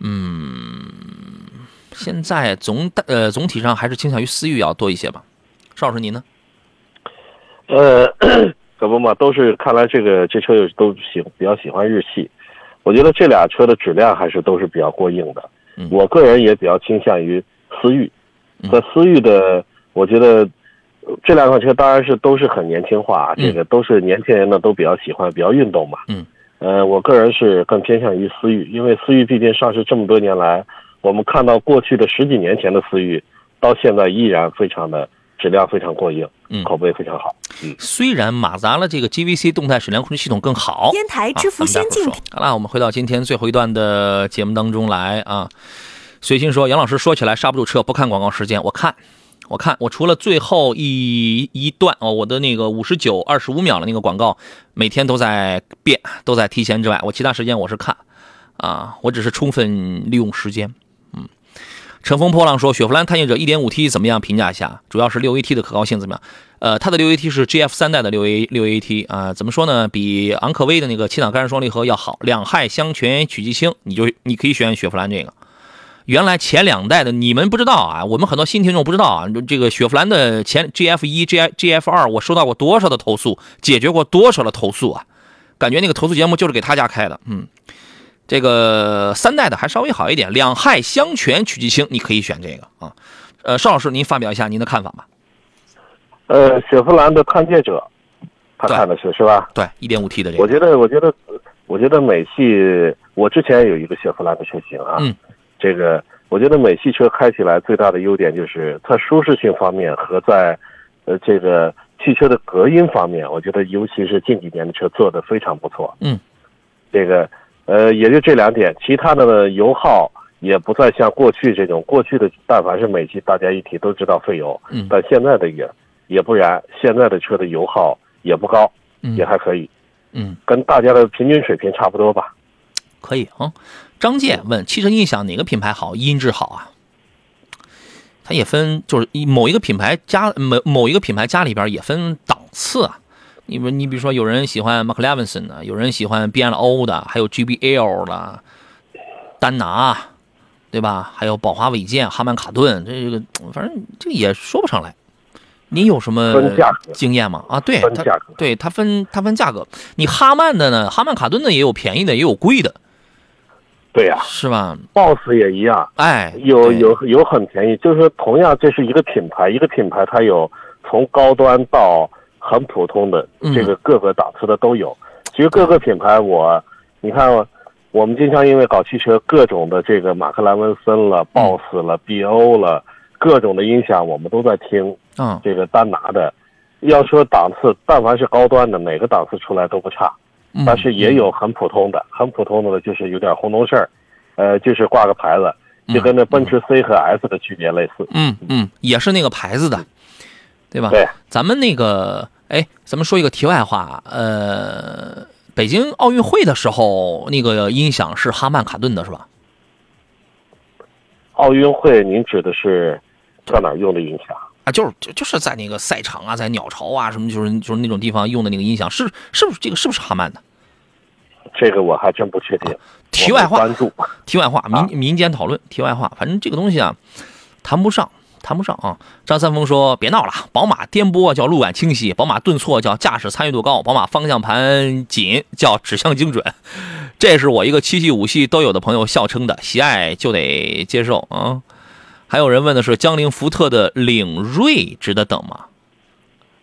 嗯，现在总呃总体上还是倾向于思域要多一些吧。邵老师您呢？呃，可不嘛，都是看来这个这车都喜比较喜欢日系。我觉得这俩车的质量还是都是比较过硬的。嗯我个人也比较倾向于思域。嗯在思域的，我觉得呃这两款车当然是都是很年轻化，嗯这个都是年轻人呢都比较喜欢，比较运动嘛。嗯。呃，我个人是更偏向于思域，因为思域毕竟上市这么多年来，我们看到过去的十几年前的思域，到现在依然非常的质量非常过硬，嗯口碑非常好。嗯。虽然马自达的这个 GVC 动态矢量控制系统更好，烟台支付啊咱们待会儿先进说好了，我们回到今天最后一段的节目当中来啊。随心说，杨老师说起来刹不住车，不看广告时间，我看，我看，我除了最后一一段哦，我的那个五十九二十五秒的那个广告，每天都在变，都在提前之外，我其他时间我是看，啊，我只是充分利用时间。嗯，乘风破浪说，雪佛兰探险者 1.5T 怎么样？评价一下，主要是 6AT 的可靠性怎么样？呃，它的 6AT 是 GF 三代的 6A 6AT 啊、怎么说呢？比昂科威的那个七档干式双离合要好，两害相权取其轻，你就你可以选雪佛兰这个。原来前两代的你们不知道啊，我们很多新听众不知道啊，这个雪佛兰的前 GF 一、G GF 二，我收到过多少的投诉，解决过多少的投诉啊？感觉那个投诉节目就是给他家开的，嗯。这个三代的还稍微好一点，两害相权取其轻，你可以选这个啊。呃，邵老师，您发表一下您的看法吧。呃，雪佛兰的探界者，他对看的是是吧？对，一点五 T 的这个，我觉得，我觉得，我觉得美系，我之前有一个雪佛兰的车型啊，嗯，这个我觉得美系车开起来最大的优点就是它舒适性方面和在，呃，这个汽车的隔音方面，我觉得尤其是近几年的车做的非常不错。嗯，这个，呃，也就这两点，其他的呢，油耗也不再像过去这种，过去的但凡是美系，大家一提都知道费油，嗯但现在的也也不然，现在的车的油耗也不高，嗯也还可以。嗯，跟大家的平均水平差不多吧。可以啊。张健问：汽车音响哪个品牌好，音质好啊？它也分，就是一某一个品牌家某某一个品牌家里边也分档次啊。你比你比如说，有人喜欢 McLavenson 的，有人喜欢 B&O 的，还有 GBL 的，丹拿，对吧？还有宝华韦健、哈曼卡顿，这个反正这个也说不上来。你有什么经验吗？啊，对，它对它分它分价格。你哈曼的呢，哈曼卡顿的也有便宜的，也有贵的，对呀、是吧？b o s s 也一样，哎，有有有很便宜，就是说同样这是一个品牌，一个品牌它有从高端到很普通的嗯这个各个档次的都有。其实各个品牌我，你看我们经常因为搞汽车，各种的这个马克兰文森了、BOSS 了、BO 了，各种的音响我们都在听。嗯这个丹拿的，要说档次，但凡是高端的，哪个档次出来都不差。嗯，但是也有很普通的，很普通的，就是有点红头事儿，呃，就是挂个牌子，就跟那奔驰 C 和 S 的区别类似。嗯嗯，也是那个牌子的，对吧？对，咱们那个，哎，咱们说一个题外话，呃，北京奥运会的时候，那个音响是哈曼卡顿的，是吧？奥运会您指的是在哪儿用的音响？啊，就是就就是在那个赛场啊，在鸟巢啊什么，就是就是那种地方用的那个音响，是是不是这个是不是哈曼的？这个我还真不确定。题外话关注。题外话，啊民民间讨论。题外话，反正这个东西啊，谈不上，谈不上啊。张三丰说：“别闹了，宝马颠簸叫路感清晰，宝马顿挫叫驾驶参与度高，宝马方向盘紧叫指向精准。”这是我一个七系五系都有的朋友笑称的，喜爱就得接受啊。还有人问的是江铃福特的领锐值得等吗？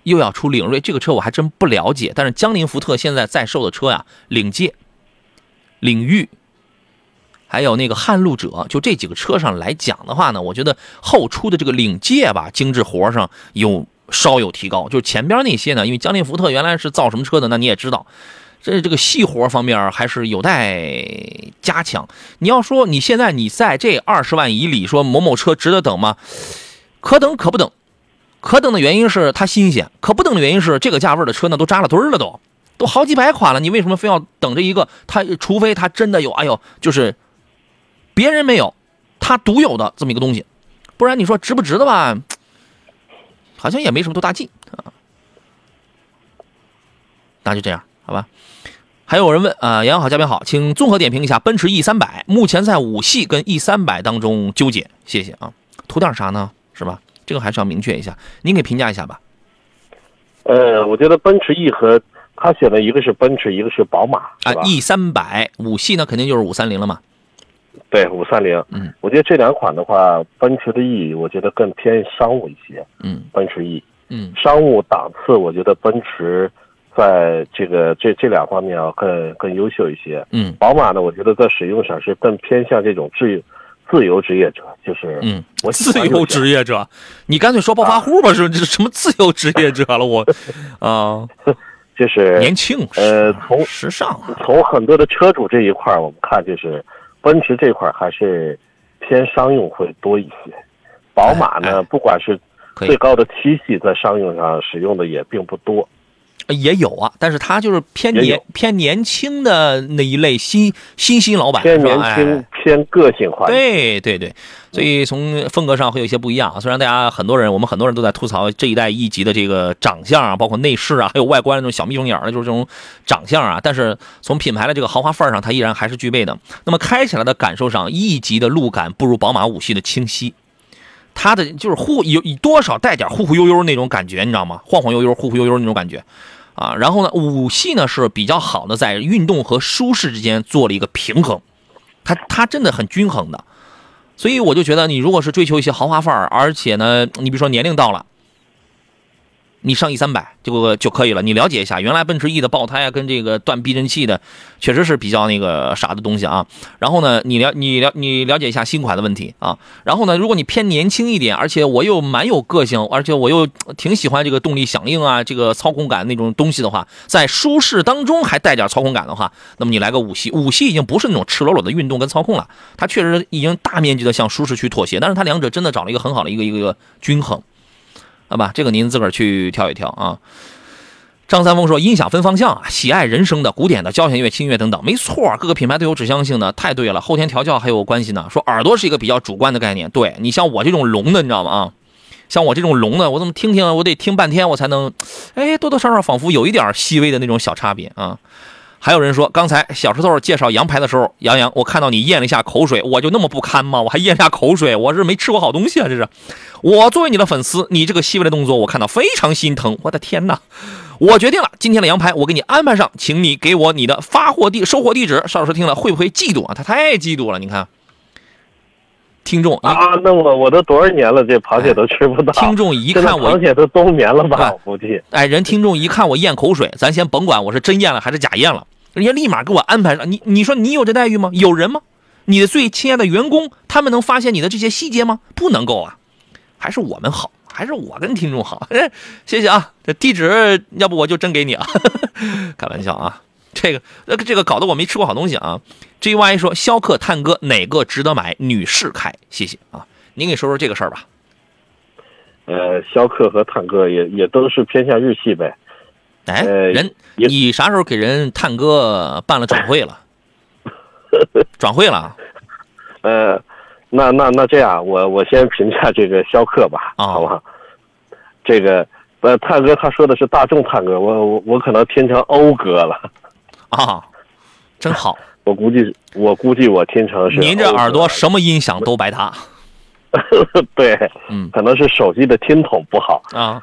又要出领锐，这个车我还真不了解。但是江铃福特现在在售的车呀，领界、领域，还有那个撼路者，就这几个车上来讲的话呢，我觉得后出的这个领界吧，精致活上有稍有提高。就是前边那些呢，因为江铃福特原来是造什么车的，那你也知道，这这个细活方面还是有待加强。你要说你现在你在这二十万以里说某某车值得等吗？可等可不等。可等的原因是它新鲜，可不等的原因是这个价位的车呢都扎了堆了都，都好几百款了，你为什么非要等着一个？它除非它真的有，哎呦，就是别人没有，它独有的这么一个东西，不然你说值不值得吧？好像也没什么多大劲啊。那就这样，好吧。还有人问啊，杨好，嘉宾好，请综合点评一下奔驰 E 三百，目前在五系跟 E 三百当中纠结，谢谢啊。图点啥呢？是吧？这个还是要明确一下，您给评价一下吧。呃，我觉得奔驰 E 和他选的一个是奔驰，一个是宝马，啊？，E 三百五系呢，肯定就是五三零了嘛。对，五三零，嗯，我觉得这两款的话，奔驰的 E，我觉得更偏商务一些，嗯奔驰 E，嗯商务档次，我觉得奔驰在这个这这两方面啊更更优秀一些。嗯宝马呢，我觉得在使用上是更偏向这种自由自由职业者，就是嗯，我自由职业者，你干脆说暴发户吧，是这是什么自由职业者了？我 *laughs* 啊，就是年轻，呃从时尚啊，从很多的车主这一块儿，我们看就是奔驰这块儿还是偏商用会多一些。宝马呢，哎哎不管是最高的七系，在商用上使用的也并不多。也有啊，但是他就是偏年偏年轻的那一类新新兴老板，偏年轻、哎偏个性化。，对对对，所以从风格上会有一些不一样啊。虽然大家很多人，我们很多人都在吐槽这一代一级的这个长相啊，包括内饰啊，还有外观那种小蜜蜂眼儿的，就是这种长相啊。但是从品牌的这个豪华范儿上，它依然还是具备的。那么开起来的感受上，一级的路感不如宝马五系的清晰。它的就是忽有多少带点忽忽悠悠那种感觉，你知道吗？晃晃悠悠、忽忽悠悠那种感觉，啊，然后呢，五系呢是比较好的在运动和舒适之间做了一个平衡，它它真的很均衡的，所以我就觉得你如果是追求一些豪华范儿，而且呢，你比如说年龄到了。你上 E 三百就就可以了。你了解一下，原来奔驰 E 的爆胎啊，跟这个断避震器的，确实是比较那个啥的东西啊。然后呢，你了你了你了解一下新款的问题啊。然后呢，如果你偏年轻一点，而且我又蛮有个性，而且我又挺喜欢这个动力响应啊，这个操控感那种东西的话，在舒适当中还带点操控感的话，那么你来个五系，五系已经不是那种赤裸裸的运动跟操控了，它确实已经大面积的向舒适区妥协，但是它两者真的找了一个很好的一个一个一个均衡。好吧，这个您自个儿去挑一挑啊。张三丰说：“音响分方向，喜爱人声的、古典的、交响乐、轻音乐等等，没错，各个品牌都有指向性的，太对了。后天调教还有关系呢。说耳朵是一个比较主观的概念，对你像我这种聋的，你知道吗？啊，像我这种聋的，我怎么听听，我得听半天，我才能，哎，多多少少仿佛有一点细微的那种小差别啊。还有人说，刚才小石头介绍羊排的时候，杨洋，我看到你咽了一下口水，我就那么不堪吗？我还咽下口水，我是没吃过好东西啊，这是。我作为你的粉丝，你这个细微的动作，我看到非常心疼。我的天哪！我决定了，今天的羊排我给你安排上，请你给我你的发货地、收货地址。邵老师听了会不会嫉妒啊？他太嫉妒了，你看。听众啊，那我我都多少年了，这螃蟹都吃不到。听众一看我螃蟹都冬眠了吧？对我估计。哎，人听众一看我咽口水，咱先甭管我是真咽了还是假咽了，人家立马给我安排上。你你说你有这待遇吗？有人吗？你的最亲爱的员工，他们能发现你的这些细节吗？不能够啊，还是我们好，还是我跟听众好。*laughs* 谢谢啊，这地址要不我就真给你啊，*laughs* 开玩笑啊。这个呃这个搞得我没吃过好东西啊。G Y 说逍客探戈哪个值得买？女士开，谢谢啊。您给说说这个事儿吧。呃，逍客和探戈也也都是偏向日系呗。哎，呃人，你啥时候给人探哥办了转会了？*laughs* 转会了呃，那那那这样，我我先评价这个逍客吧，啊好吧？这个呃，探哥他说的是大众探哥，我我我可能听成讴歌了，啊，真好！*laughs* 我估计我估计我听成是您这耳朵什么音响都白搭 *laughs* 对，嗯可能是手机的听筒不好。啊，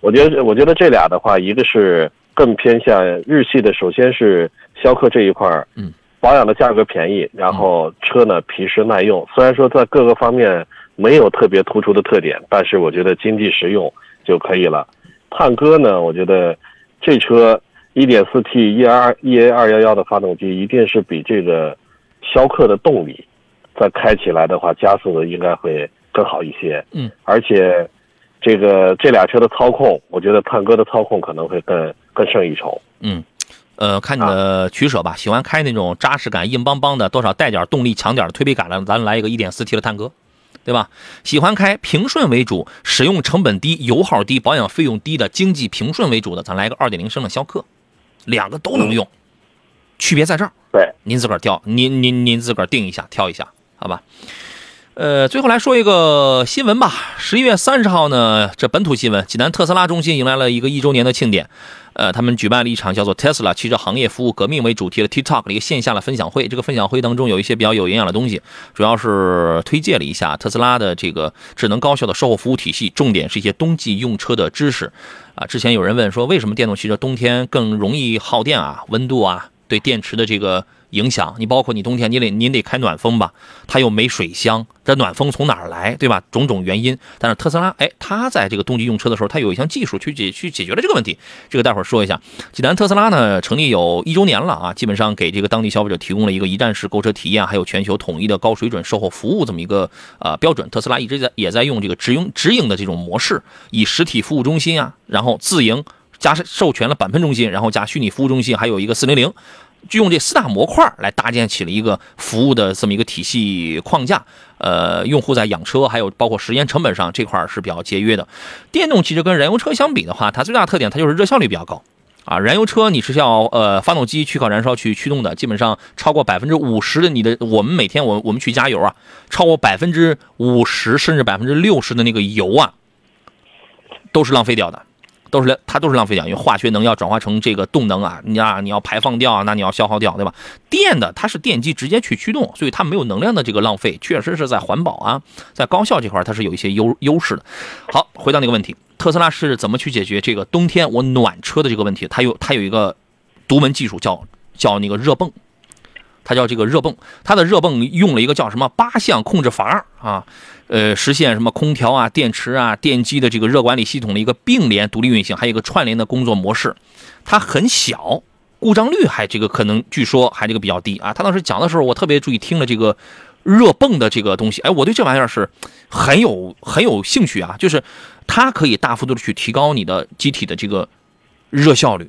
我觉得我觉得这俩的话，一个是更偏向日系的，首先是逍客这一块儿，嗯，保养的价格便宜，然后车呢皮实耐用，虽然说在各个方面没有特别突出的特点，但是我觉得经济实用就可以了。探戈呢，我觉得这车 1.4T E R E A 二幺幺的发动机一定是比这个逍客的动力再开起来的话，加速的应该会更好一些。嗯，而且这个这俩车的操控，我觉得探戈的操控可能会更更胜一筹。嗯，呃，看你的取舍吧。喜欢开那种扎实感、硬邦邦的，多少带点动力强点的推背感的，咱来一个一点四 T 的探戈，对吧？喜欢开平顺为主、使用成本低、油耗低、保养费用低的经济平顺为主的，咱来个二点零升的逍客，两个都能用，区别在这儿。对，您自个儿挑，您您您自个儿定一下，挑一下，好吧？呃，最后来说一个新闻吧。十一月三十号呢，这本土新闻，济南特斯拉中心迎来了一个一周年的庆典。呃，他们举办了一场叫做 “Tesla 汽车行业服务革命”为主题的 TikTok 的一个线下的分享会。这个分享会当中有一些比较有营养的东西，主要是推介了一下特斯拉的这个智能高效的售后服务体系，重点是一些冬季用车的知识。啊，之前有人问说，为什么电动汽车冬天更容易耗电啊？温度啊，对电池的这个影响。你包括你冬天，你得您得开暖风吧，它又没水箱，这暖风从哪儿来，对吧？种种原因。但是特斯拉，哎，它在这个冬季用车的时候，它有一项技术去解去解决了这个问题。这个待会儿说一下。济南特斯拉呢，成立有一周年了啊，基本上给这个当地消费者提供了一个一站式购车体验，还有全球统一的高水准售后服务这么一个呃标准。特斯拉一直在也在用这个直营直营的这种模式，以实体服务中心啊，然后自营加授权了板喷中心，然后加虚拟服务中心，还有一个四零零。就用这四大模块来搭建起了一个服务的这么一个体系框架，呃，用户在养车还有包括时间成本上这块是比较节约的。电动汽车跟燃油车相比的话，它最大特点它就是热效率比较高啊。燃油车你是要呃发动机去靠燃烧去驱动的，基本上超过百分之五十的你的我们每天我我们去加油啊，超过百分之五十甚至百分之六十的那个油啊，都是浪费掉的。都是它都是浪费掉，因为化学能要转化成这个动能啊，你啊你要排放掉啊，那你要消耗掉，对吧？电的它是电机直接去驱动，所以它没有能量的这个浪费，确实是在环保啊，在高效这块它是有一些优优势的。好，回到那个问题，特斯拉是怎么去解决这个冬天我暖车的这个问题？它有它有一个独门技术，叫叫那个热泵。它叫这个热泵，它的热泵用了一个叫什么八项控制阀啊，呃，实现什么空调啊、电池啊、电机的这个热管理系统的一个并联独立运行，还有一个串联的工作模式。它很小，故障率还这个可能据说还这个比较低啊。他当时讲的时候，我特别注意听了这个热泵的这个东西，哎，我对这玩意儿是很有很有兴趣啊，就是它可以大幅度的去提高你的机体的这个热效率。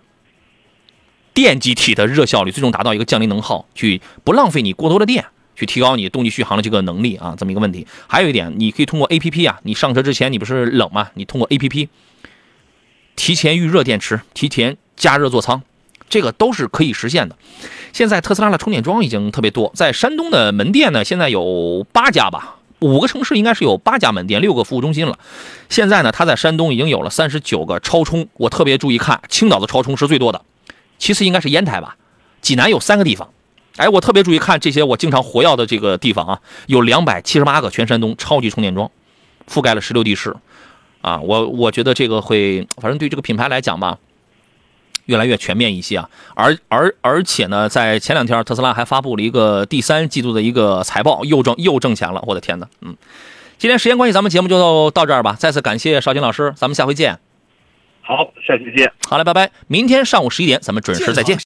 电机体的热效率最终达到一个降低能耗，去不浪费你过多的电，去提高你动力续航的这个能力啊，这么一个问题。还有一点，你可以通过 A P P 啊，你上车之前你不是冷吗？你通过 A P P 提前预热电池，提前加热座舱，这个都是可以实现的。现在特斯拉的充电桩已经特别多，在山东的门店呢，现在有八家吧，五个城市应该是有八家门店，六个服务中心了。现在呢，它在山东已经有了三十九个超充，我特别注意看，青岛的超充是最多的。其次应该是烟台吧，济南有三个地方，哎，我特别注意看这些我经常活跃的这个地方啊，有两百七十八个全山东超级充电桩，覆盖了十六地市，啊，我我觉得这个会，反正对这个品牌来讲吧，越来越全面一些啊，而而而且呢，在前两天特斯拉还发布了一个第三季度的一个财报，又挣又挣钱了，我的天哪，嗯，今天时间关系，咱们节目就到这儿吧，再次感谢邵军老师，咱们下回见。好，下期见。好嘞，拜拜。明天上午十一点，咱们准时再见。